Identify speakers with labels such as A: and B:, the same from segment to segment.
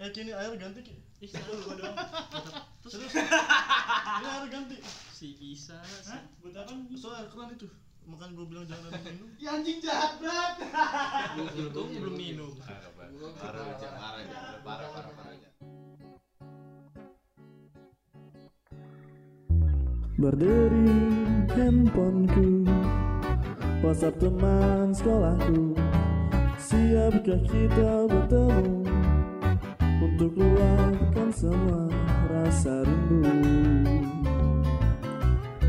A: Eh kini air ganti ki.
B: ih salah gua doang terus.
A: Ini air ganti.
B: si bisa si-
C: Hah? Buat apa?
A: Soalnya air keran itu. Makanya gue bilang jangan ada minum.
C: Ya anjing jahat banget.
B: untung belum minum
D: Parah, parah. Parah, Jack. parah, parah, parah, Jack.
E: Berdiri handphoneku WhatsApp teman sekolahku Siapkah kita bertemu Untuk semua rasa rindu.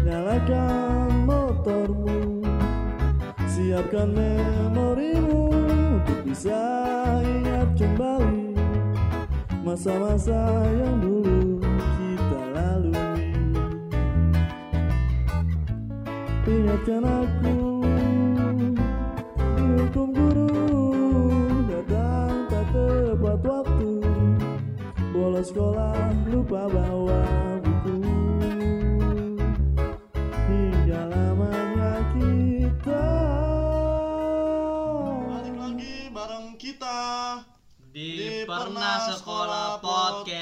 E: Nyalakan motormu. Siapkan memorimu Untuk bisa ingat kembali Masa-masa yang dulu kita lalui. Ingatkan aku sekolah lupa bawa buku. Hingga lamanya kita.
A: Balik lagi bareng kita
B: di pernah sekolah podcast.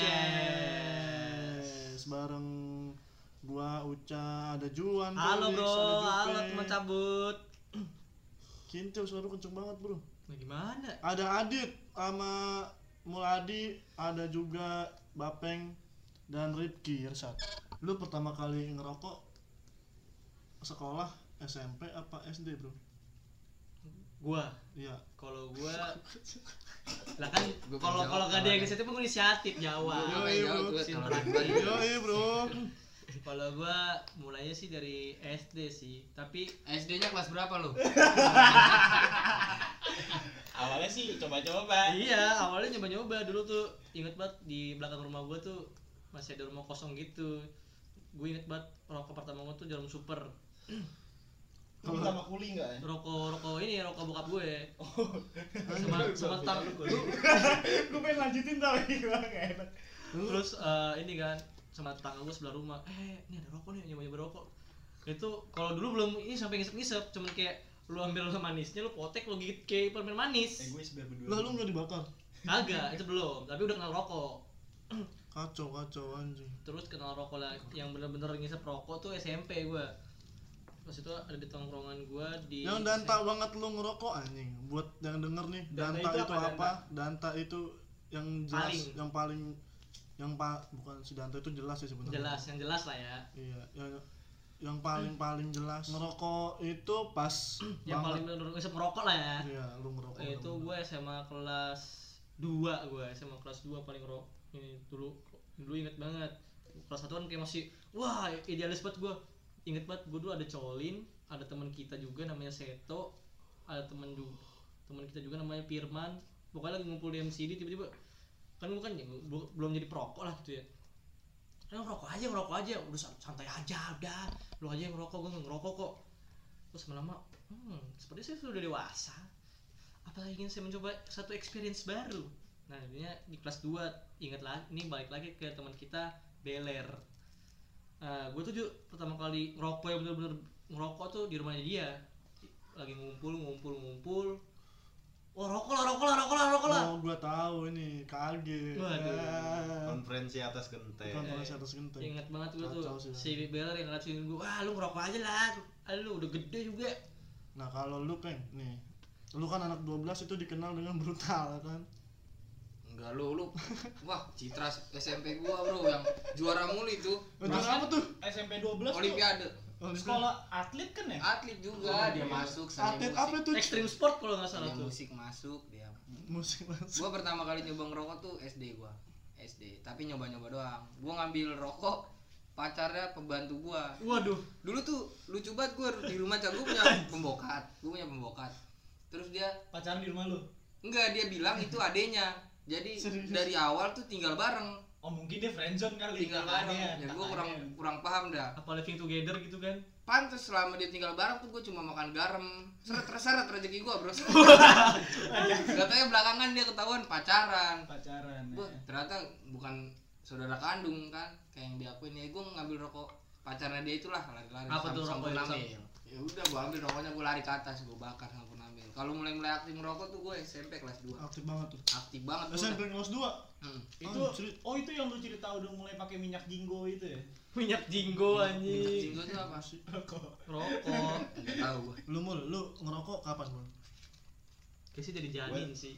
A: Bareng gua Uca ada Juan
B: halo
A: Felix,
B: bro. halo teman cabut.
A: Kintil suara kenceng banget bro.
B: Nah, gimana?
A: Ada Adit sama Muladi ada juga Bapeng dan Ripki Irsat lu pertama kali ngerokok sekolah SMP apa SD bro?
B: Gua?
A: Iya.
B: Kalau gua lah kan
D: Gua
B: kalau kalau gak ada yang inisiatif pun gua inisiatif jawab
A: Yo, iya, yo iya bro.
B: Kalau gua mulainya sih dari SD sih tapi
D: SD-nya kelas berapa lu?
C: Awalnya sih coba-coba.
B: iya awalnya nyoba-nyoba. Dulu tuh inget banget di belakang rumah gua tuh masih ada rumah kosong gitu. Gue inget banget rokok pertama gua tuh jarum super.
C: Lu sama kuli enggak ya?
B: rokok rokok ini rokok bokap gue sama sama tang
C: Gue pengen lanjutin tapi gue gak enak.
B: terus eh, ini kan sama tetangga gue sebelah rumah. Eh ini ada rokok nih nyoba nyoba rokok. Itu kalau dulu belum ini sampai ngisep ngisep cuman kayak lu ambil manisnya lu potek lu gigit kayak permen
C: Eh
B: manis.
C: Gue sebelah berdua.
A: lah lu nggak dibakar.
B: Agak itu belum tapi udah kenal rokok.
A: Kacau kacau anjing.
B: Terus kenal rokok lah yang bener-bener ngisep rokok tuh SMP gue pas itu ada di tongkrongan gue di
A: yang danta banget lu ngerokok anjing. Buat yang denger nih
C: Danta
A: danta,
C: itu
A: itu,
C: apa,
A: apa danta itu yang jelas
B: Paling.
A: yang paling yang pa bukan si danta itu jelas sih sebenarnya.
B: Jelas yang jelas lah ya.
A: Iya yang yang paling paling jelas. Ngerokok itu pas
B: yang paling
A: banget.
B: bener-bener ngisep rokok lah ya.
A: Iya lu ngerokok
B: itu gue SMA kelas 2 gue SMA kelas 2 paling ro ini dulu dulu inget banget. Kelas satu kan kayak masih wah idealis banget gue inget banget gue dulu ada colin ada teman kita juga namanya Seto ada teman juga teman kita juga namanya Firman. Pokoknya lagi ngumpul di MCD tiba-tiba kan gue kan ya, bel- belum jadi perokok lah gitu ya Nah, ngerokok aja ngerokok aja. Udah san- santai aja udah. Lu aja yang ngerokok gue ngerokok kok. Terus lama hmm seperti saya sudah dewasa. Apalagi ingin saya mencoba satu experience baru. Nah jadinya di kelas 2 ingat lagi ini balik lagi ke teman kita Beler. Nah, gue tuh juga pertama kali ngerokok yang bener-bener ngerokok tuh di rumahnya dia. Lagi ngumpul ngumpul ngumpul wah rokok lah rokok lah rokok lah rokok lah
A: oh gua tahu ini KG
B: Waduh.
A: Eh,
D: Konferensi atas genteng.
A: konferensi atas genteng
B: ingat banget gue tuh
A: sih.
B: si Beler yang ngeliatin gue wah lu ngerokok aja lah ah, lu udah gede juga
A: nah kalau lu peng nih lu kan anak 12 itu dikenal dengan brutal kan
D: Enggak lu, lu. Wah, Citra SMP gua, Bro, yang juara mulu itu.
A: Untuk apa tuh
C: SMP 12 tuh
D: Olimpiade.
C: Sekolah atlet kan ya?
D: Atlet juga
C: Oh,
D: dia
C: iya.
D: masuk seni
A: atlet
D: musik.
A: apa tuh
B: extreme sport kalau nggak salah
D: Dia
B: tuh
D: musik masuk dia.
A: musik masuk
D: Gua pertama kali nyoba ngerokok tuh SD gua. SD, tapi nyoba-nyoba doang. Gua ngambil rokok pacarnya pembantu gua.
B: waduh
D: Dulu tuh lucu banget gua di rumah cak gua punya pembokat. Gua punya pembokat. Terus dia
C: Pacaran di rumah lu?
D: enggak dia bilang itu adenya. Jadi
A: Serius?
D: dari awal tuh tinggal bareng.
C: Oh mungkin dia friendzone kali.
D: Tinggal bareng. Ya gua
C: kakaknya.
D: kurang kurang paham dah.
B: apa living together gitu kan
D: Pantes selama dia tinggal bareng tuh gue cuma makan garam seret seret rezeki gue bro katanya belakangan dia ketahuan pacaran
C: pacaran.
D: gue
C: ya.
D: ternyata bukan saudara kandung kan kayak yang diakuin ya gue ngambil rokok pacarnya dia itulah lari-lari
B: Apa tuh rokok itu,
D: Sampurnamil. ya udah gue ambil rokoknya gue lari ke atas gue bakar sama Purnamil kalau mulai mulai aktif ngerokok tuh gue SMP kelas 2
A: aktif banget tuh
D: aktif banget gue
A: SMP kelas 2
D: Hmm.
C: Itu
A: Oh, cerita.
C: oh itu yang lu cerita udah mulai pakai minyak jinggo itu ya?
B: minyak jinggo anjing
D: Jinggo itu apa?
C: Rokok.
B: rokok
D: Enggak tahu gua.
A: Lu mul, lu ngerokok kapan mul?
B: kayak sih dari janin sih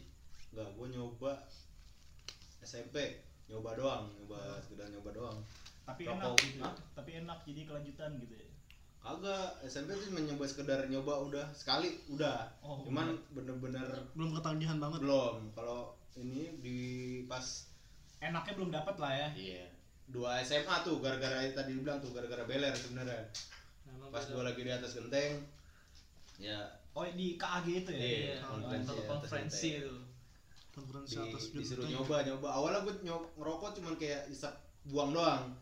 F: Enggak, gue nyoba SMP nyoba doang, nyoba sekedar nyoba doang.
C: Tapi
F: Rokok.
C: enak gitu. ya?
F: Hah?
C: Tapi enak jadi kelanjutan gitu ya.
F: Kagak, SMP tuh cuma nyoba sekedar nyoba udah sekali udah.
C: Oh,
F: Cuman bener-bener
A: Belum ketagihan banget.
F: belum. Kalau ini pas
C: enaknya belum dapat lah ya.
F: iya. Dua SMA tuh gara-gara tadi dibilang tuh gara-gara beler sebenarnya. Pas gue lagi di atas genteng, ya.
C: Oh di KAG itu ya?
F: Iya,
B: Iya,
F: konferensi atas
B: konferensi itu.
A: Konferensi
F: di,
A: atas
F: disuruh
A: genteng.
F: nyoba nyoba. Awalnya gue ngerokok cuman kayak isap buang doang.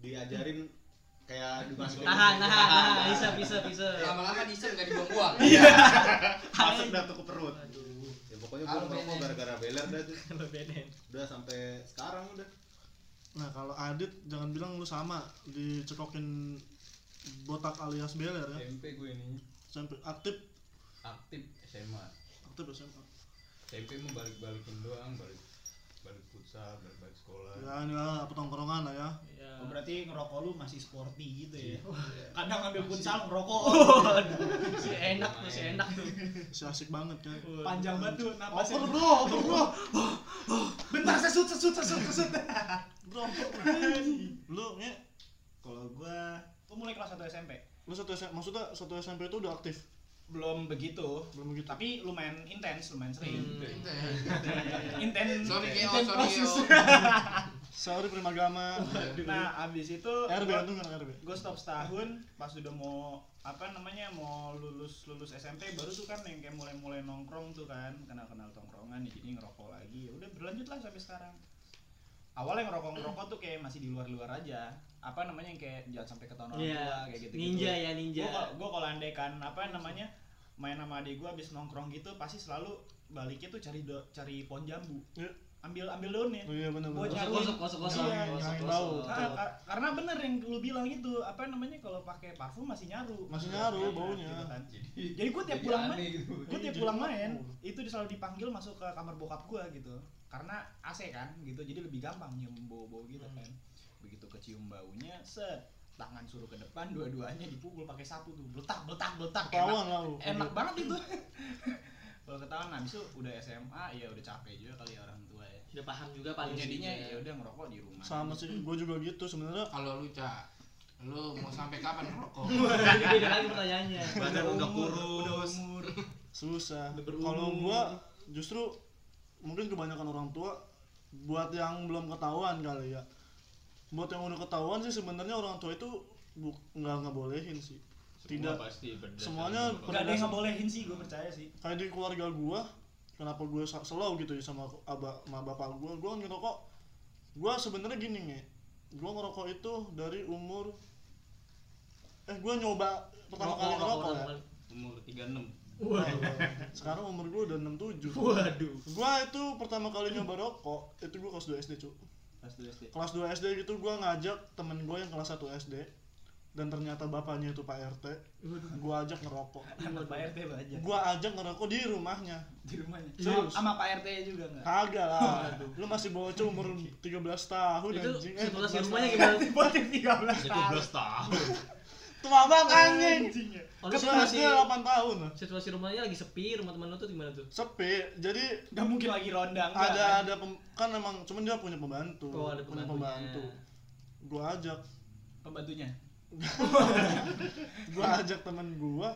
F: Diajarin kayak dimasukin
B: tahan tahan tahan bisa bisa bisa.
D: Lama-lama disem enggak dibuang-buang.
F: masuk dah tuh ke perut.
B: Aduh.
F: ya pokoknya gue
D: Kalau
F: ngerokok gara-gara beler dah tuh
B: kalau beden
F: udah sampai sekarang udah.
A: Nah kalau Adit jangan bilang lu sama. Dicekokin botak alias beler ya.
G: SMP gue ini.
A: Sampai aktif.
G: Aktif SMA
A: aktif SMA.
G: SMP mau balik-balikin doang balik balik futsal balik balik sekolah.
A: Ya ini lah apa tongkrongan lah ya.
B: ya
C: Oh, berarti ngerokok lu masih sporty gitu ya. Kadang ngambil futsal ngerokok.
B: Enak tuh si enak tuh
A: Si asik banget kan.
C: Panjang banget tuh napasnya.
A: Over bro, over bro.
C: Bentar sesut sesut sesut sesut.
A: Bro, lu nge
C: Kalau gua gua mulai kelas 1 SMP.
A: lu satu SMP, maksudnya satu SMP itu udah aktif
C: Belum begitu.
A: belum begitu
C: Tapi lumayan intens, lumayan sering.
B: Hmm.
C: Intens.
D: Sorry Keo,
C: intens
D: sorry. Keo.
A: sorry primagama
C: Nah, abis itu
A: RB
C: gua-
A: itu kan RB
C: gue stop setahun pas udah mau apa namanya mau lulus lulus SMP baru tuh kan yang kayak mulai mulai nongkrong tuh kan kenal kenal tongkrongan nih jadi ngerokok lagi. Ya udah berlanjut lah sampai sekarang. Awalnya ngerokok ngerokok tuh kayak masih di luar luar aja. Apa namanya yang kayak jangan sampai ketahuan orang tua kayak gitu
B: ninja ya ninja.
C: Gue gue kalau andaikan apa namanya main sama adik gue abis nongkrong gitu pasti selalu baliknya tuh cari do, cari pohon jambu.
A: Iya.
C: Ambil ambil daunnya
A: oh iya benar
C: Buat
A: benar
C: nyari-
B: gosok gosok gosok
C: Iya,
B: gosok
A: bau.
C: Ah, ka- karena bener yang lu bilang itu apa namanya kalau pakai parfum masih nyaru.
A: Masih nyaru
C: Iya,
A: baunya.
C: gitu kan.
G: jadi
C: jadi gue tiap
G: jadi
C: pulang main
G: gitu.
C: gue tiap
A: jadi
C: pulang
A: bau.
C: main itu selalu dipanggil masuk ke kamar bokap gue gitu. Karena AC kan gitu. Jadi lebih gampang nyium bau-bau gitu kan. Begitu kecium baunya set. Tangan suruh ke depan dua-duanya dipukul pakai sapu tuh. Beletak beletak beletak
A: ketahuan
C: enak,
A: lah lu.
C: Enak banget itu. Kalau ketahuan habis itu udah SMA ya udah capek juga kali ya orang tua. ya
B: udah paham juga paling
C: jadinya
B: sih,
C: ya udah ngerokok di rumah.
A: Sama sih gue juga gitu sebenarnya.
D: Kalau lu Cak, lu mau sampai kapan ngerokok?
B: Beda lagi pertanyaannya.
G: Badan udah kurus.
C: udah umur.
A: Susah. Kalau gua justru mungkin kebanyakan orang tua buat yang belum ketahuan kali ya. Buat yang udah ketahuan sih sebenarnya orang tua itu bu- nggak ngebolehin sih. Tidak.
G: pasti berdasarkan
A: semuanya
G: sama-
C: Gak ada yang ngebolehin sih, gue percaya sih.
A: kayak di keluarga gua kenapa gue selalu gitu ya sama abah sama bapak gua gua ngerokok. Gua sebenarnya gini nih gua ngerokok itu dari umur eh gua nyoba pertama kali ngerokok ya.
G: umur 36
B: waduh.
A: Sekarang umur gua udah 67
B: waduh.
A: Gua itu pertama kali nyoba rokok itu gua kelas 2 SD cu
C: Pas dulu SD.
A: kelas 2 SD gitu gua ngajak temen gua yang kelas 1 SD dan ternyata bapaknya itu Pak RT gua ajak ngerokok.
C: Anak Pak RT aja.
A: Gua ajak ngerokok di rumahnya.
C: Di rumahnya.
A: Serius?
C: Sama, Pak RT juga enggak?
A: kagak lah. Lu masih bocah umur 13 tahun
B: itu
A: anjing. Eh
B: situasi
A: 14
B: rumahnya
A: tahun.
B: gimana?
C: Bocah 13 tahun.
G: 17 tahun.
A: Tua banget anjing.
C: Ya.
B: oh, situasi
A: 8 tahun.
B: situasi rumahnya lagi sepi rumah teman lu tuh gimana tuh?
A: Sepi. Jadi
C: Gak mungkin lagi ronda
A: ada
C: kan?
A: ada pem- kan emang cuman dia punya pembantu.
B: Oh ada
A: punya pembantu. Gua ajak.
C: Pembantunya.
A: gua ajak temen gua.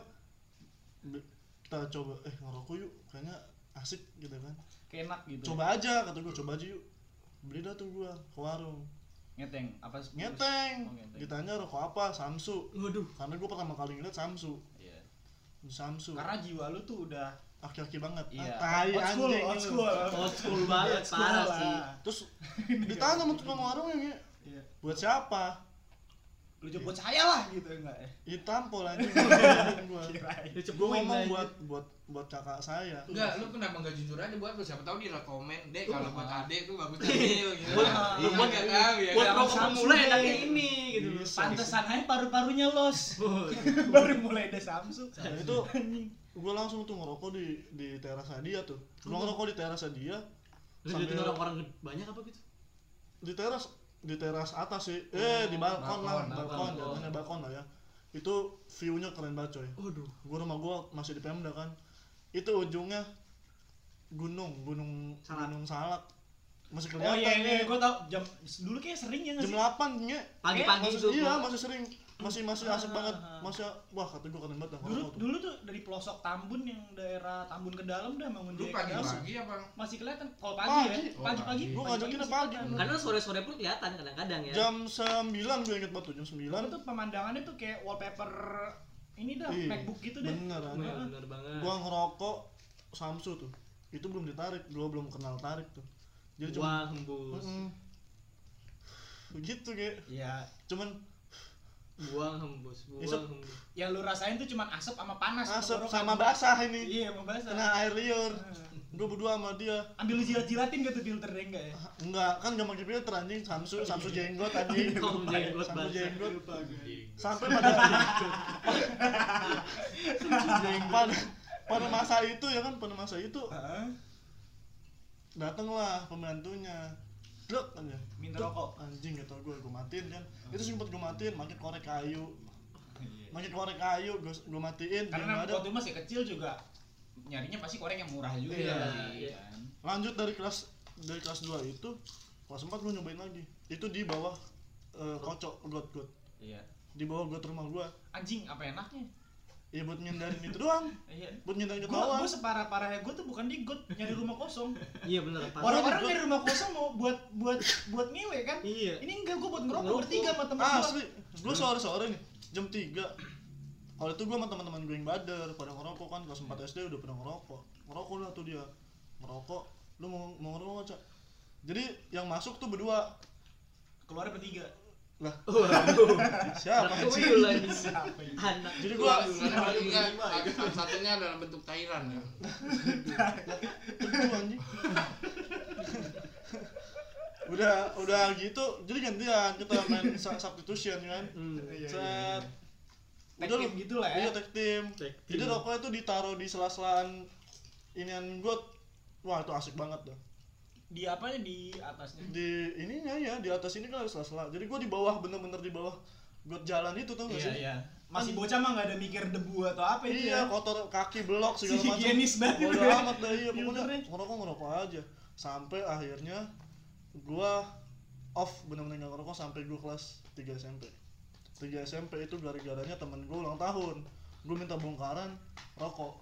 A: Be- kita coba eh ngerokok yuk. Kayaknya asik gitu kan.
C: Kayak enak gitu.
A: coba aja kata gua coba aja yuk. Beli dah tuh gua ke warung.
C: Ngeteng apa sih?
A: ngeteng.
C: Oh, ngeteng.
A: ditanya rokok apa? Samsu.
B: Waduh.
A: Karena gua pertama kali ngeliat Samsu.
C: Iya.
A: Samsu.
C: Karena jiwa lu tuh udah
A: aki-aki banget.
C: Iya.
A: ah, tai
C: old school,
A: anjing.
C: old school.
B: old school banget
C: Old school
B: parah sih.
A: terus ditanya sama tukang warung ya
C: Iya.
A: buat siapa
C: Lu coba buat saya lah gitu enggak ya?
A: ditampol anjing gua
C: Kirain.
B: Lu
A: ngomong
B: aja.
A: buat buat buat kakak saya
D: Enggak, lu kenapa enggak jujur aja buat lu siapa tahu dia rekomen, "Dek, kalau buat adek tuh bagus ambil." gitu.
B: Buat-
D: Lu
B: buat-
D: enggak tahu ya.
B: buat pemula
C: deh.
B: enaknya ini gitu loh
A: Bisa.
C: Pantesan aja paru-parunya los. Baru mulai ada Samsung.
A: Nah, itu gue langsung tuh ngerokok di di terasnya dia tuh ngerokok di terasnya dia
B: Lu
A: Sambil-
B: orang-orang banyak apa gitu?
A: di teras di teras atas sih eh di balkon, lah
D: balkon,
A: balkon
B: balkon.
A: jatuhnya balkon lah ya itu view-nya keren banget coy
B: Waduh.
A: gua rumah gua masih di Pemda kan itu ujungnya gunung gunung
B: Salak.
A: gunung salak masih
C: Oh
A: kelihatan
C: iya, iya,
A: nih.
C: gue tau jam dulu kayak sering ya nggak
A: jam? 8 nya
B: Pagi-pagi itu.
A: iya masih sering masih masih asik
C: Ah,
A: banget
C: ah,
A: masih wah kata gua keren banget
C: Dulu
A: tuh.
C: dulu tuh dari pelosok Tambun yang daerah Tambun ke dalam dah bangun
D: Lu
C: jaya ke dalam.
D: pagi-pagi apa?
C: Masih kelihatan. Kalau pagi,
A: Pagi.
C: ya,
G: Oh,
C: pagi-pagi.
G: pagi.
A: Gua
C: pagi-pagi
A: ngajakin pagi.
B: Karena sore-sore pun kelihatan kadang-kadang ya.
A: jam 9 gue inget banget tuh jam 9
C: Lalu tuh pemandangannya tuh kayak wallpaper ini dah,
A: Iya.
C: MacBook gitu deh.
A: bener aja
B: bener banget.
A: gua ngerokok Samsu tuh itu belum ditarik gua belum kenal tarik tuh jadi cuma
B: Wah, hembus.
A: Mm-mm. begitu kayak
C: Iya.
A: cuman
B: Buang hembus, buang
A: Isep.
B: hembus.
C: Yang lu rasain tuh cuman asap sama panas.
A: asap sama basah ini.
C: Iya, sama basah.
A: kena air liur. Gua berdua sama dia.
C: Ambil lu jilat-jilatin gitu filternya enggak ya?
A: enggak kan gak pakai filter anjing. Samsu Samsu jenggot anjing.
B: Om jenggot
A: Samsu jenggot. Sampai pada pada pada masa itu ya kan pada masa itu
C: Heeh.
A: datanglah pembantunya Dek aja
C: Minta rokok.
A: anjing gitu gue gue matiin kan itu sempet gue matiin makin korek kayu
C: Iya.
A: makin korek kayu gue gue matiin
C: Karena waktu itu masih kecil juga nyarinya pasti korek yang murah juga
B: Iya,
C: sih,
B: iya.
C: kan.
A: lanjut dari kelas dari kelas 2 itu kelas 4 gue nyobain lagi itu di bawah eh, kocok got got
C: Iya.
A: di bawah got rumah gue
C: Anjing, apa enaknya?
A: Ya buat ngindarin itu doang
C: Iya.
A: buat ngindarin
C: Gua,
A: ketahuan
C: gua separah-parahnya gua tuh bukan di got nyari rumah kosong.
B: Iya bener. parah.
C: Orang-orang nyari rumah kosong mau buat buat buat ngewe kan?
B: Iya.
C: Ini enggak gua buat ngerokok bertiga sama temen
A: ah,
C: gua.
A: asli gue sore sore nih jam 3 kalau itu gue sama teman-teman gue yang bader pada ngerokok kan kelas 4 SD udah pada ngerokok ngerokok lah tuh dia ngerokok lu mau mau ngerokok cak jadi yang masuk tuh berdua
C: Keluar bertiga.
A: Lah. Siapa
B: tuyul lagi. Anak.
A: jadi gua
D: juga satu- satunya dalam bentuk cairan ya.
A: udah udah gitu jadi gantian. Kita main substitution kan?
B: Hmm.
C: Iya, iya,
A: set.
C: Tag
A: udah
C: team
A: lu
C: gitu lah ya.
A: iya tag team.
B: Tag
A: jadi rokoknya tuh ditaruh di sela-selaan inian got wah itu asik banget tuh
C: Di apanya di atasnya?
A: di ininya ya di atas ini kan ada sela-sela jadi gua di bawah bener-bener di bawah got jalan itu tuh
C: Iya,
A: sih
C: iya. Masih bocah mah nggak ada mikir debu atau apa itu
A: iya
C: ya.
A: kotor kaki belok segala macam
C: higienis banget.
A: Bodo amat dah iya pokoknya
C: Filternya.
A: ngerokok ngerokok aja sampai akhirnya gua off bener-bener nggak ngerokok sampai gua kelas 3 SMP 3 SMP itu gara-garanya temen gua ulang tahun gua minta bongkaran rokok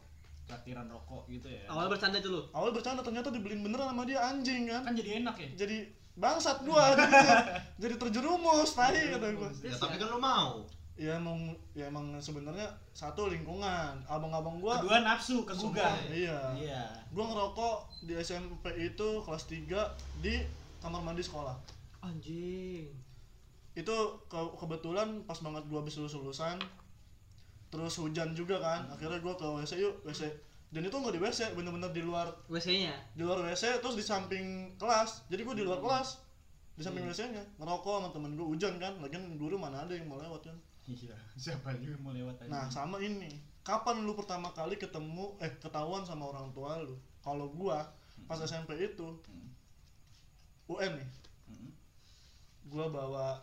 C: Traktiran rokok gitu ya.
B: Awalnya bercanda tuh lu.
A: awal bercanda ternyata dibeliin beneran sama dia anjing kan
C: Kan jadi enak ya.
A: jadi bangsat gua jadi terjerumus tai kata gua
G: Ya tapi kan lu mau.
A: ya emang ya emang sebenarnya satu lingkungan abang-abang gua
C: Kedua nafsu kegugah.
A: iya
C: Iya.
A: gua ngerokok di SMP itu kelas 3 di kamar mandi sekolah
B: Anjing.
A: itu ke- kebetulan pas banget gua habis lulus lulusan terus hujan juga kan. Akhirnya gua ke WC yuk WC dan itu nggak di WC bener-bener di luar
B: WC-nya.
A: di luar WC terus di samping kelas. Jadi gua di luar kelas di samping WC nya ngerokok sama temen gua hujan kan. Lagian guru mana ada yang mau lewat kan.
C: Iya. Siapa juga mau lewat aja.
A: nah sama ini. Kapan lu pertama kali ketemu eh ketahuan sama orang tua lu? Kalau gua pas SMP itu UN nih.
C: Hmm.
A: gua bawa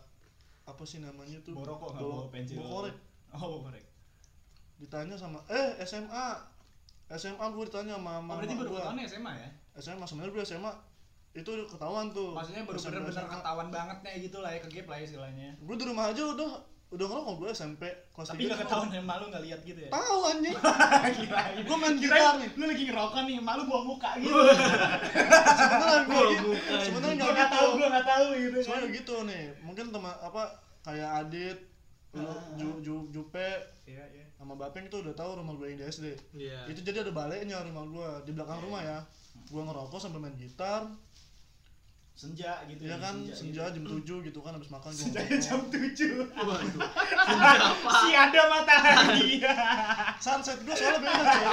A: apa sih namanya tuh?
C: Bawa rokok nggak? Bawa pensil?
A: bawa korek.
C: Oh, korek.
A: Ditanya sama eh SMA SMA gue ditanya sama
C: Oh,
A: mama
C: berarti baru
A: gua
C: ketahuan SMA ya?
A: SMA sebenarnya gue SMA itu ketahuan tuh
C: Maksudnya baru bener-bener ketahuan bangetnya gitu lah ya, kegep lah istilahnya.
A: gue di rumah aja udah udah ngerokok gue SMP kelas
C: Tapi gak ketahuan yang malu gak lihat gitu ya?
A: tahu anjing
C: Kirain.
A: Gua main gitar nih.
C: Lu lagi ngerokok nih, malu bawa muka gitu.
A: sebenarnya gue gitu sebenarnya nggak
C: gak
A: gitu
C: tahu, gua gak tahu gitu.
A: soalnya gitu nih mungkin teman apa kayak Adit lu
C: Ah.
A: Ju, Ju, Jupe
C: Iya, iya.
A: sama Bapeng itu udah tahu rumah gue yang di SD
B: Iya.
A: itu jadi ada baliknya rumah gue di belakang rumah ya. Gue ngerokok sambil main gitar.
C: Senja gitu
A: ya kan? senja
C: gitu.
A: jam 7 gitu kan habis makan
C: Senja
A: ngerokok.
C: jam 7
B: Waduh.
C: Si ada matahari.
A: Sunset gue soalnya beda cuy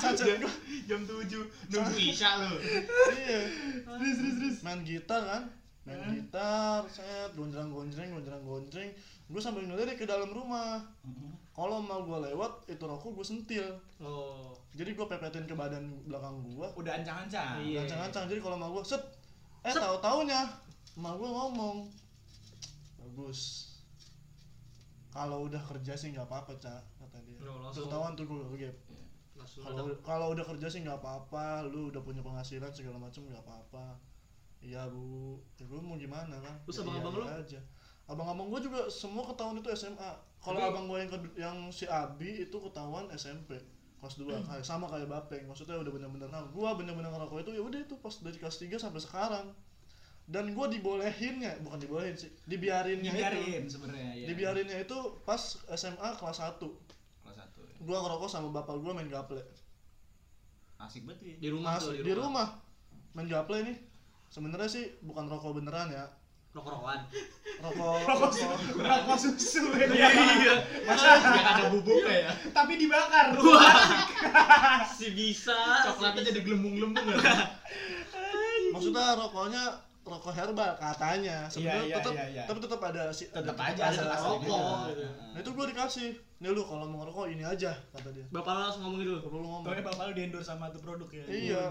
A: sunset gue
C: Jam 7 Nunggu Isya lu.
A: Iya.
C: Terus terus terus.
A: Main gitar kan? Main gitar set gonjreng gonjreng gonjreng gonjreng gue sambil ngelirik ke dalam rumah. Kalau mau gue lewat itu rokok gue sentil.
B: Oh.
A: Jadi gue pepetin ke badan belakang gue
C: udah ancang-ancang?
B: Iya.
A: ancang-ancang. Jadi kalau mau gue set. Eh tahu taunya mau gue ngomong. Bagus. Kalau udah kerja sih nggak apa-apa cak kata dia.
B: Oh,
A: ketahuan tuh gue gap.
B: Langsung
A: kalau kalau udah kerja sih nggak apa-apa. Lu udah punya penghasilan segala macam nggak apa-apa. Iya bu. Ya gue mau gimana kan?
B: Terus
A: Ya,
B: abang-abang
A: iya
B: lu?
A: aja abang-abang gue juga semua ketahuan itu SMA kalau abang gue yang yang si Abi itu ketahuan SMP kelas 2
B: Hmm.
A: kayak sama kayak Bapeng maksudnya udah bener-bener nah gue bener-bener ngerokok itu ya udah itu pas dari kelas 3 sampai sekarang. Dan gue dibolehinnya bukan dibolehin sih dibiarinnya itu.
C: Dibiarin sebenarnya ya
A: dibiarinnya itu pas SMA kelas 1
C: kelas satu ya.
A: gue ngerokok sama bapak gue main gaple.
C: Asik banget ya
B: di rumah
A: Mas,
B: tuh
A: di rumah. Main gaple nih. Sebenarnya sih bukan rokok beneran ya
B: rokok-rokokan.
A: Rokok
C: rokok
A: rokok
C: rokok susu. Ya
B: iya.
C: Masa
G: Yang ada bubuknya ya.
C: tapi dibakar.
B: Si bisa.
G: Coklatnya jadi gelembung-gelembung ya.
A: maksudnya rokoknya rokok herbal katanya. Sebenarnya
C: Iya, iya,
A: tetap
C: iya, iya.
A: tapi tetap ada si
C: tetap aja
B: ada rokok, gitu.
A: nah itu gue dikasih. Nih lu kalau mau ngerokok ini aja kata dia.
B: Bapak lu langsung ngomong gitu
A: perlu ngomong.
C: Pokoknya bapak lu di endorse sama tuh produk ya.
A: Iya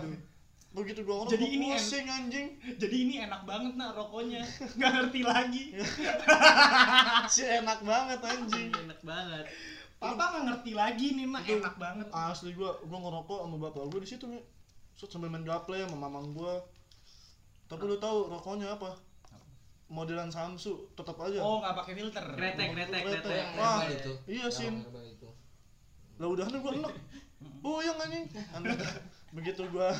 A: begitu gue ngerokok
C: Jadi ini en-
A: pusing anjing.
C: Jadi ini enak banget nak rokoknya. Nggak ngerti lagi.
A: Si enak banget anjing.
B: Enak banget.
C: Papa nggak ngerti lagi nih nak.
A: Itu-
C: enak banget.
A: asli gue gue ngerokok sama bapak gue di situ nih Set sambil main gaple sama mamang gue tapi lu tahu rokoknya apa? Modelan Samsu tetap aja.
C: Oh nggak pakai filter.
B: Kretek kretek
A: Kretek.
D: yang
A: Wah,
D: itu.
A: iya
D: Yang
A: sin
D: itu?
A: Lah udah gue enak. Puyeng anjing. Anda- begitu gua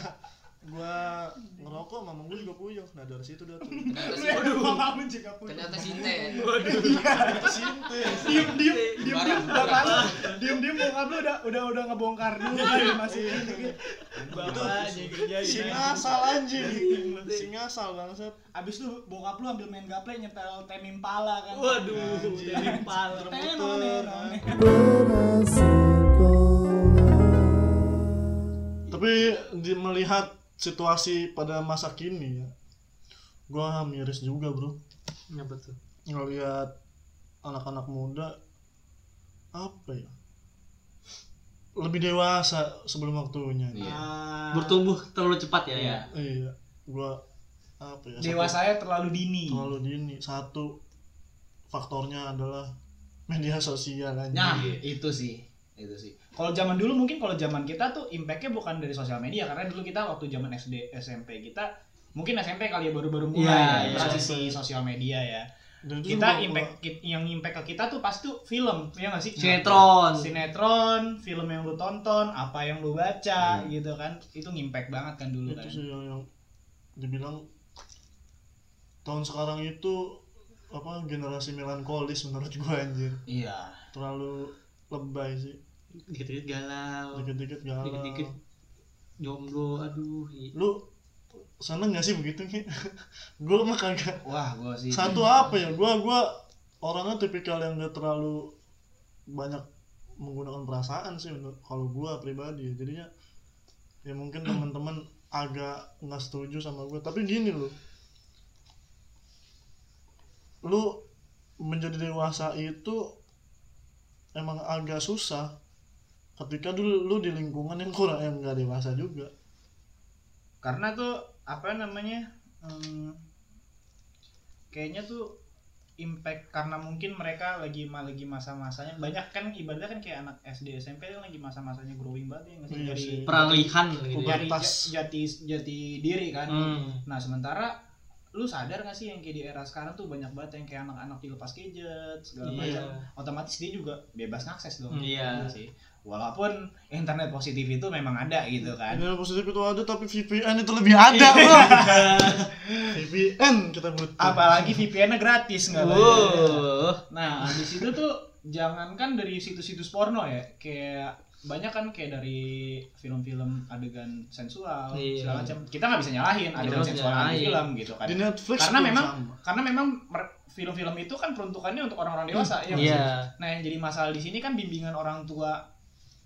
A: gua ngerokok mamang gue juga puyeng nah dari situ dia tuh.
C: Lu mama lu juga punya
D: ternyata sinte
A: sinte
C: diem diem diem diem bapak lu. Diem diem bokap lu udah udah udah ngebongkar dulu kan masih ini gitu bapaknya kerja
A: si ngasal anjing. Si ngasal banget
C: abis itu bokap lu ambil main gaple nyetel tem impala kan.
B: Waduh dari pala
E: sekolah
A: tapi di, melihat situasi pada masa kini ya. Gua miris juga bro.
B: Apa tuh
A: ngelihat anak-anak muda apa ya? Lebih dewasa sebelum waktunya.
F: Iya.
C: Ah,
B: bertumbuh terlalu cepat ya ya?
A: Iya. Gua apa ya? Satu-
C: dewasanya terlalu dini.
A: Terlalu dini. Satu faktornya adalah media sosial aja
C: Nah, itu sih. Itu sih. Kalau zaman dulu mungkin kalau zaman kita tuh impactnya bukan dari sosial media karena dulu kita waktu zaman SD SMP kita mungkin SMP kali ya baru-baru mulai
B: Iya,
C: ya, transisi sosial media ya.
A: Dan itu
C: Kita
A: juga-
C: impact ki- yang impact ke kita tuh pasti tuh film, ya nggak sih?
B: sinetron
C: Sinetron, film yang lu tonton, apa yang lu baca
F: Hmm.
C: gitu kan. Itu ngimpact banget kan dulu
A: itu
C: kan.
A: sih yang, yang dibilang tahun sekarang itu apa generasi melankolis menurut gua anjir
C: Iya.
A: terlalu lebay sih
B: dikit-dikit galau.
A: Dikit-dikit galau.
B: Dikit-dikit jomblo aduh
A: lu seneng gak sih begitu nih gua mah kagak.
C: Wah, gua sih.
A: satu apa ya? gua gua orangnya tipikal yang gak terlalu banyak menggunakan perasaan sih menurut kalau gua pribadi. Ya jadinya ya mungkin teman-teman agak nggak setuju sama gua. Tapi gini loh. Lu menjadi dewasa itu emang agak susah ketika dulu lu di lingkungan yang kurang yang gak dewasa juga
C: karena tuh apa namanya hmm, kayaknya tuh impact karena mungkin mereka lagi lagi masa-masanya banyak kan ibaratnya kan kayak anak SD SMP kan lagi masa-masanya growing banget ya nggak sih
A: Iya
C: dari
A: sih.
B: peralihan gitu ya.
C: dari
A: Pubertas.
C: ja- jati jati diri kan
B: Hmm.
C: nah sementara lu sadar gak sih yang kayak di era sekarang tuh banyak banget yang kayak anak-anak dilepas gadget segala
B: Iya.
C: macam otomatis dia juga bebas ngakses dong
B: Iya.
C: Gitu sih walaupun internet positif itu memang ada gitu kan
A: Ini positif itu ada tapi VPN itu lebih ada bro. VPN kita butuh.
C: apalagi VPN-nya gratis nggak.
B: Wow.
C: Nah, di situ tuh jangankan dari situs-situs porno ya, kayak banyak kan kayak dari film-film adegan sensual
B: Iya.
C: segala macam. Kita nggak bisa nyalahin adegan
B: bisa
C: sensual yang di film gitu kan.
A: di Netflix
C: Karena memang
A: sama.
C: karena memang film-film itu kan peruntukannya untuk orang-orang dewasa ya. nggak sih?
B: Iya.
C: Nah, yang jadi masalah di sini kan bimbingan orang tua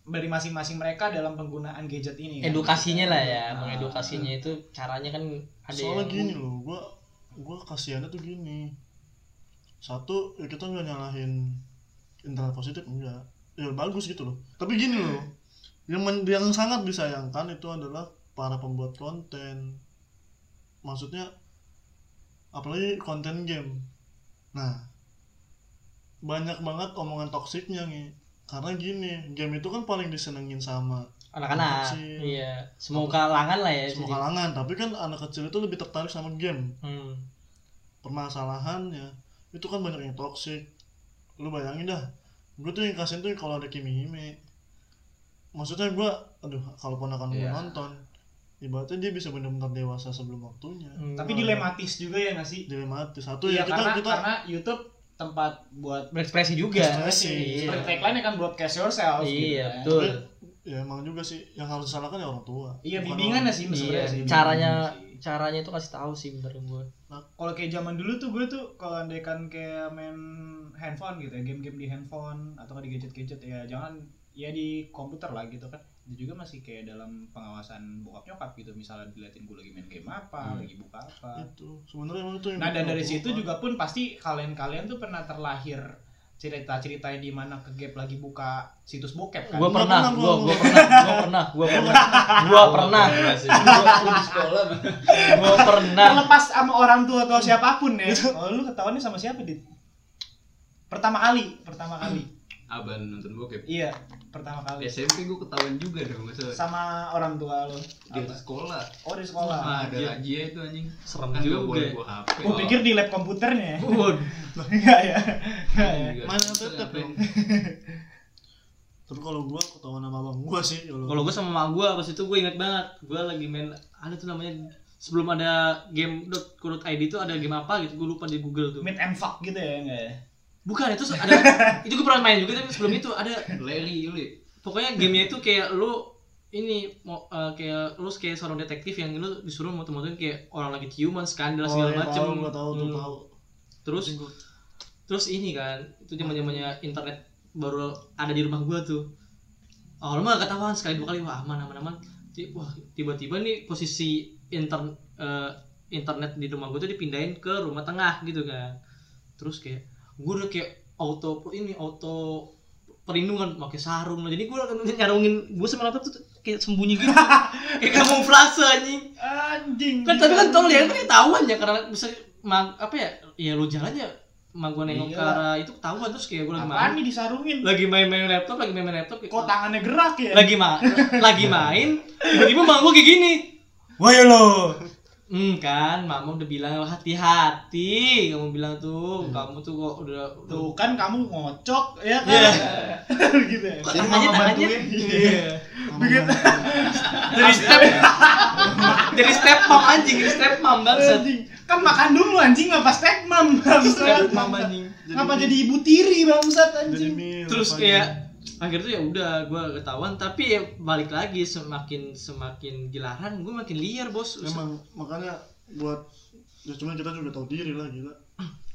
C: dari masing-masing mereka dalam penggunaan gadget ini. kan.
B: Edukasinya lah ya,
C: Nah,
B: mengedukasinya itu caranya kan ada
A: soalnya
B: yang
A: gini loh gua gua kasihannya tuh gini. Satu ya kita nggak nyalahin internet positif enggak. Ya bagus gitu loh. Tapi gini loh yang men- yang sangat disayangkan itu adalah para pembuat konten. Maksudnya apalagi konten game. Nah banyak banget omongan toksiknya nih karena gini game itu kan paling disenengin sama
B: anak-anak
A: Kecil.
B: iya semua kalangan lah ya
A: semua kalangan tapi kan anak kecil itu lebih tertarik sama game
B: hmm.
A: permasalahannya itu kan banyak yang toxic lu bayangin dah gue tuh yang kasihin tuh kalau ada Kimi Hime maksudnya gue aduh kalau ponakan gue
D: Iya.
A: nonton ibaratnya dia bisa benar-benar dewasa sebelum waktunya
B: Hmm.
C: Tapi dilematis juga ya nggak sih?
A: dilematis satu
C: Iya,
A: ya kita
C: karena,
A: kita
C: karena YouTube tempat buat
B: berekspresi juga
A: Ekspresi.
B: iya,
C: seperti tagline kan broadcast yourself gitu
B: iya
C: kan.
B: betul
A: ya emang juga sih yang harus disalahkan ya orang tua
C: Iya
A: Bukan
C: bimbingan
A: orang-
C: sih
B: iya
C: sih.
B: caranya
C: bimbingan sih.
B: caranya itu kasih tahu sih bener gue
C: Kalau kayak zaman dulu tuh gue tuh kalau andaikan kayak main handphone gitu ya, game-game di handphone atau di gadget-gadget ya jangan ya di komputer lah gitu kan. Itu juga masih kayak dalam pengawasan bokap nyokap gitu. Misalnya diliatin gue lagi main game apa,
D: Hmm.
C: lagi buka apa.
A: itu sebenarnya emang itu yang
C: Nah dan dari situ
A: tua.
C: juga pun pasti kalian-kalian tuh pernah terlahir cerita-cerita di mana ke gap lagi buka situs bokep kan?
B: gue
A: Gua
B: pernah
A: pernah,
B: gue
A: gua-
B: gue pernah gue pernah gue pernah gue pernah
D: di sekolah
B: gue pernah
C: Terlepas sama orang tua atau siapa pun ya. Oh lu ketahuannya sama siapa dit? Pertama kali, pertama kali.
D: Aban nonton bokep.
C: Iya, pertama kali.
D: SMP gue ketahuan juga dong masa
C: Sama orang tua lo.
D: di
C: Apa?
D: sekolah.
C: Oh di sekolah.
D: Ah, ada razia itu anjing.
B: serem
D: Kan
B: juga
D: boleh bawa HP.
C: Gue pikir di lab komputernya.
B: Waduh.
C: Enggak ya. Enggak ya.
D: Terus
A: tetep. Terus kalau gua ketahuan sama abang gua sih
B: Kalau gue sama mak gue pas itu gue inget banget gue lagi main ada tuh namanya sebelum ada game .co.id itu ada game apa gitu gue lupa di Google tuh
C: Meet and fuck gitu ya enggak ya?
B: Bukan itu ada itu gue pernah main juga tapi sebelum itu ada
D: Larry, Larry.
B: pokoknya gamenya itu kayak lu ini mau eh, kayak lu kayak seorang detektif yang lu disuruh moto-motoin kayak orang lagi ciuman skandal
A: oh,
B: segala
A: iya,
B: macem.
A: tahu, gua tahu
B: Hmm.
A: tahu.
B: Terus terus ini kan itu zaman zamannya internet baru ada di rumah gua tuh. Awalnya mah gak ketahuan sekali dua kali wah aman aman aman. Wah tiba-tiba nih posisi inter eh, internet di rumah gua tuh dipindahin ke rumah tengah gitu kan. Terus kayak gua udah kayak auto ini auto perlindungan pakai sarung jadi gua nyarungin gua sama laptop tuh kayak sembunyi gitu kayak kamuflase anjing
C: Anjing.
B: kan tapi kan tolong ya kan ketahuan ya karena bisa mag, apa ya ya lu jalan ya mag gua nengok ke arah itu ketahuan terus kayak gua lagi main
C: nih disarungin?
B: lagi main-main laptop lagi main-main laptop kayak-
C: Kok tangannya gerak ya?
B: lagi ma lagi main tiba-tiba mak gua kayak gini
C: Wah ya lo.
B: Hmm kan mama udah bilang hati-hati kamu bilang tuh kamu tuh kok udah
C: Tuh kan kamu ngocok ya kan?
B: Iya.
C: gitu ya.
A: Jadi mama bantuin.
B: iya
C: Begitu.
B: jadi step jadi step mom anjing jadi step mom bangsat
C: Anjing. Kan makan dulu anjing ngapa step mam bangsat.
B: step mom anjing
C: Ngapa jadi ibu tiri bangsat anjing?
B: terus
A: apa gitu.
B: kayak akhirnya tuh ya udah gue ketahuan. Tapi ya balik lagi semakin semakin gelaran gue makin liar bos.
A: Emang makanya buat ya cuman kita juga tahu diri lah gila.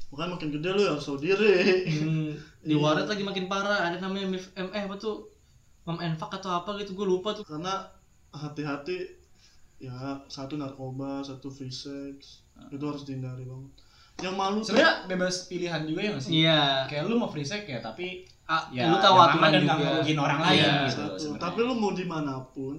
A: Makanya makin gede lu ya harus tahu diri.
B: Hmm, di
A: Iya.
B: waret lagi makin parah. Ada namanya MIF, M, eh apa tuh? Mam Enfak atau apa gitu gue lupa tuh.
A: Karena hati-hati ya satu narkoba satu free sex itu harus dihindari banget. Yang malu
C: Sebenarnya bebas pilihan juga ya nggak sih?
B: iya.
C: Kayak lu mau free sex ya tapi
B: ah,
C: ya
B: lu tahu aturan
C: dan
B: juga
C: nggak ngerugin orang lain
B: Iya.
C: gitu.
A: satu
C: sebenarnya.
A: tapi lu mau di mana pun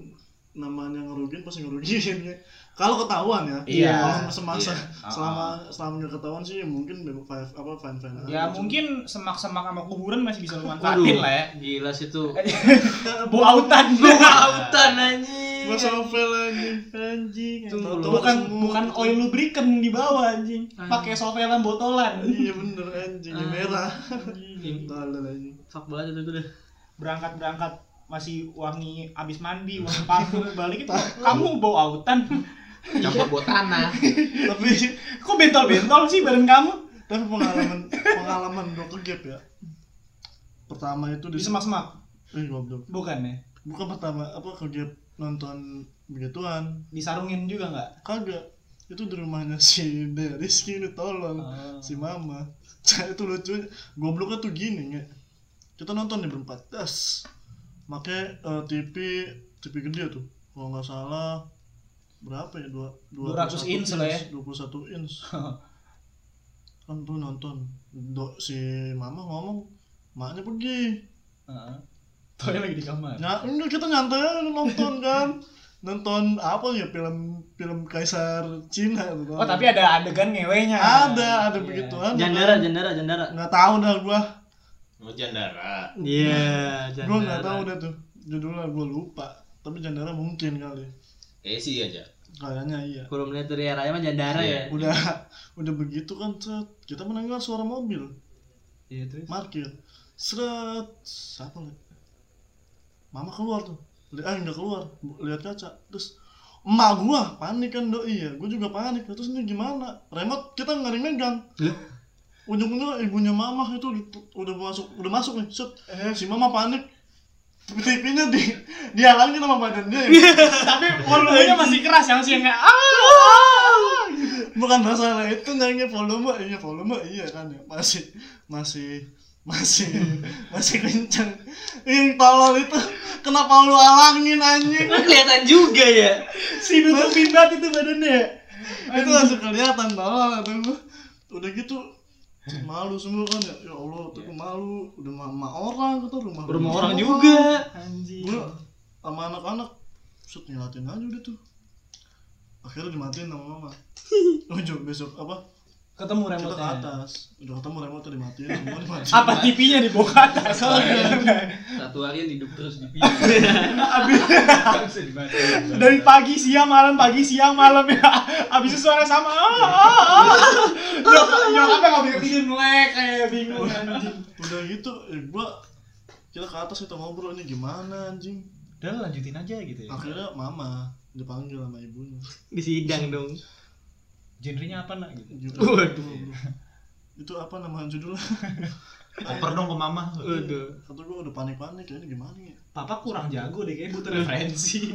A: namanya ngerugin pasti ngerugiin ya kalau ketahuan ya
C: Iya.
A: kalau semasa
C: Iya.
A: selama selama nggak ketahuan sih mungkin bebas five apa fine fine
C: Ya mungkin semak-semak sama kuburan masih bisa lu manfaatin lah ya.
B: gila sih tuh
C: Bu autan.
B: Lautan anjing
A: masa novel anjing
C: anjing. Bukan bukan oil lubricant di bawah anjing. Pakai sovelan botolan.
A: iya bener anjing yang
B: Ah.
A: merah
B: Anjing.
A: Tolol anjing
B: fuck banget itu deh
C: Berangkat-berangkat masih wangi abis mandi, wangi parfum balik itu kamu bau autan.
D: Campur buat tanah.
A: tapi
C: Kok bentol-bentol sih badan kamu?
A: tapi pengalaman pengalaman gua ke gap ya pertama itu
C: Di semak-semak.
A: eh goblok
C: Bukan ya?
A: bukan pertama apa ke gap nonton begituan.
C: Disarungin juga nggak?
A: kagak. Itu di rumahnya si De Rizky ini tolong.
C: Oh.
A: si mama. Itu lucu. Gobloknya tuh gini nge. Kita nonton di berempat. Das. Make eh, TV TV gede tuh. Kalau nggak salah berapa ya? Dua
C: 200 inch lah ya.
A: 21 inch. Kan tuh nonton. Do si mama ngomong maknya pergi.
C: Heeh. Toy lagi di kamar.
A: Nah, enggak kita nyantai nonton kan. Nonton apa ya film film kaisar Cina gitu.
C: Oh, tapi ada adegan ngewenya.
A: ada ada
C: Iya.
A: begituan.
B: Jandara, jandara, jandara.
A: Nggak tahu dah gua.
F: Mau jandara.
B: Iya, jandara.
A: Gua nggak tahu dah tuh. Judulnya gua lupa. Tapi jandara mungkin kali.
F: Eh sih aja.
A: Kayaknya iya.
B: Kalau melihat dari arahnya mah jandara ya.
A: Udah udah begitu kan set. Kita mendengar suara mobil
C: Iya terus.
A: parkir. Seret. Siapa li? Mama keluar tuh. Ah, nggak keluar. Lihat kaca. Terus emak gua panik kan doi ya. Gua juga panik. Terus ini gimana? Remote kita nggak ada yang megang. Ujung-ujungnya ibunya mama itu di- udah masuk udah masuk nih. Set. Si mama panik. TV-nya di dihalangin sama badan dia.
C: Tapi volumenya masih keras yang sih enggak. Ah!
A: bukan masalah itu nyanyi volume iya volume iya kan ya masih masih masih masih kenceng. Yang tolol itu. Kenapa lu alangin anjing?
B: Kan kelihatan juga ya.
C: Si nutupin banget itu badannya.
A: itu langsung kelihatan tolol atau udah gitu malu semua kan ya. Ya Allah tuh malu. Udah mama orang kata rumah
B: Rumah orang juga.
C: Anjing.
A: gua sama anak-anak set ngeliatin aja udah tuh. Akhirnya dimatiin sama mama. Ujung besok apa
C: Ketemu
A: kita ke
C: remote
A: atas udah ketemu remote dimatiin semua dimatiin
C: Apa TV-nya dibawa ke atas?
D: Satu harian hidup terus di.
G: Bisa dibaca.
C: Dari pagi siang malam pagi siang malam ya. Abis itu suara sama. Ah, ah, ah. Nyok- Nyokapnya nggak bisa tidur melek kayak bingung anjing.
A: udah gitu eh, gua kita ke atas kita ngobrol ini gimana anjing
C: Udah lanjutin aja gitu ya.
A: akhirnya mama dipanggil sama ibunya
B: Di sidang dong.
C: Genrenya apa nak gitu?
B: Waduh.
A: itu apa nama judulnya
G: Oper dong ke mama.
B: Waduh.
A: kata gua udah panik-panik ya ini gimana ya
C: Papa kurang jago deh kayak butuh referensi.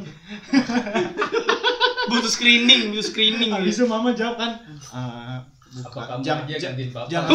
B: Butuh screening, butuh screening.
C: Abis itu mama jawab kan. "Ah,
G: Apa
C: bukan.
G: gantiin papa?
C: jangan,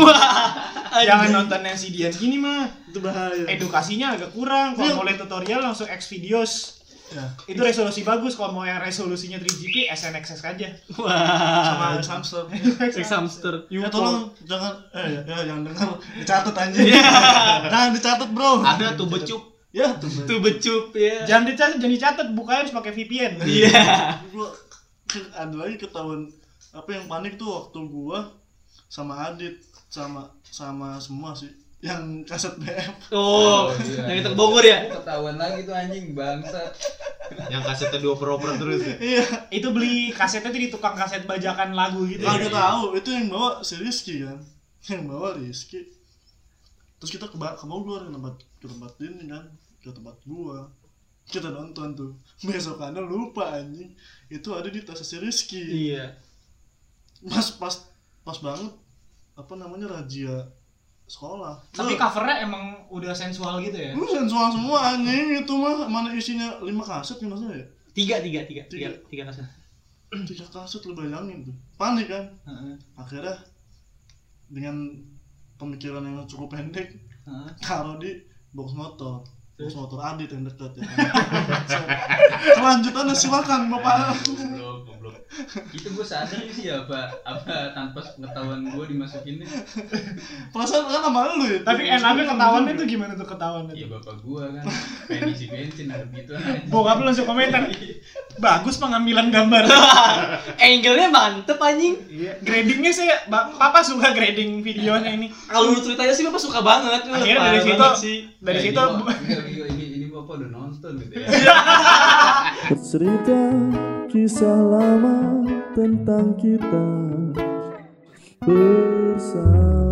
C: jangan nonton yang si Dian gini mah.
A: itu bahaya
C: Edukasinya agak kurang.
A: Iya.
C: Kalau mau lihat tutorial langsung X videos.
A: Ya
C: Itu resolusi bagus. Kalau mau yang resolusinya 3GP SNXS aja.
A: sama
B: Wah.
A: hamster
B: Sex hamster.
A: ya tolong jangan eh ya, ya jangan dengar dicatat anjing
B: Iya.
A: jangan dicatat bro
G: Ada tuh becup.
A: ya tuh
B: becup ya.
C: Jangan dicatat, jangan dicatat. Bukanya harus pakai VPN.
B: Iya.
A: gua ada lagi ketahuan apa yang panik tuh waktu gua sama Adit sama sama semua sih yang kaset BF
B: Oh,
G: iya.
B: yang kita ke Bogor ya?
D: Ketahuan lagi tuh anjing bangsa.
G: Yang kasetnya dioper-oper terus ya.
A: iya
C: Itu beli kasetnya tuh di tukang kaset bajakan lagu gitu.
A: kagak tahu itu yang bawa si Rizky kan yang bawa Rizky terus kita ke, ke Bogor ke tempat ke tempat ini kan ke tempat gua kita nonton tuh besokannya lupa anjing itu ada di tas si Rizky
B: Iya.
A: pas pas pas banget apa namanya razia sekolah
C: Tapi
A: Wah,
C: covernya emang udah sensual gitu ya.
A: Lu sensual semua anjing itu mah mana isinya lima kaset nih maksudnya ya
B: Tiga, tiga, tiga, tiga,
A: Tiga.
B: kaset.
A: tiga kaset lu bayangin tuh panik kan
C: Heeh.
A: akhirnya dengan pemikiran yang cukup pendek
C: Heeh.
A: taruh di box motor box motor Adit yang dekat ya kelanjutannya silakan bapak
G: Goblok, goblok.
D: Itu gue sadar sih ya apa apa tanpa pengetahuan gue dimasukin
A: perasaan kan sama lu ya
C: Tapi enaknya ketahuannya tuh gimana tuh ketahuannya
D: Iya
C: tuh?
D: bapak gue kan pengen isi bensin ada gitu aja.
C: Bokap lu langsung komentar. Bagus pengambilan gambar.
B: Angle-nya mantep anjing.
C: Iya, gradingnya sih, ba- papa suka grading videonya ini.
B: Kalau lu ceritanya sih bapak suka banget.
C: Akhirnya dari situ,
B: sih.
C: dari
D: Eh,
C: situ,
D: ini, ini ini bapak udah nonton gitu ya.
E: Bercerita kisah lama tentang kita bersama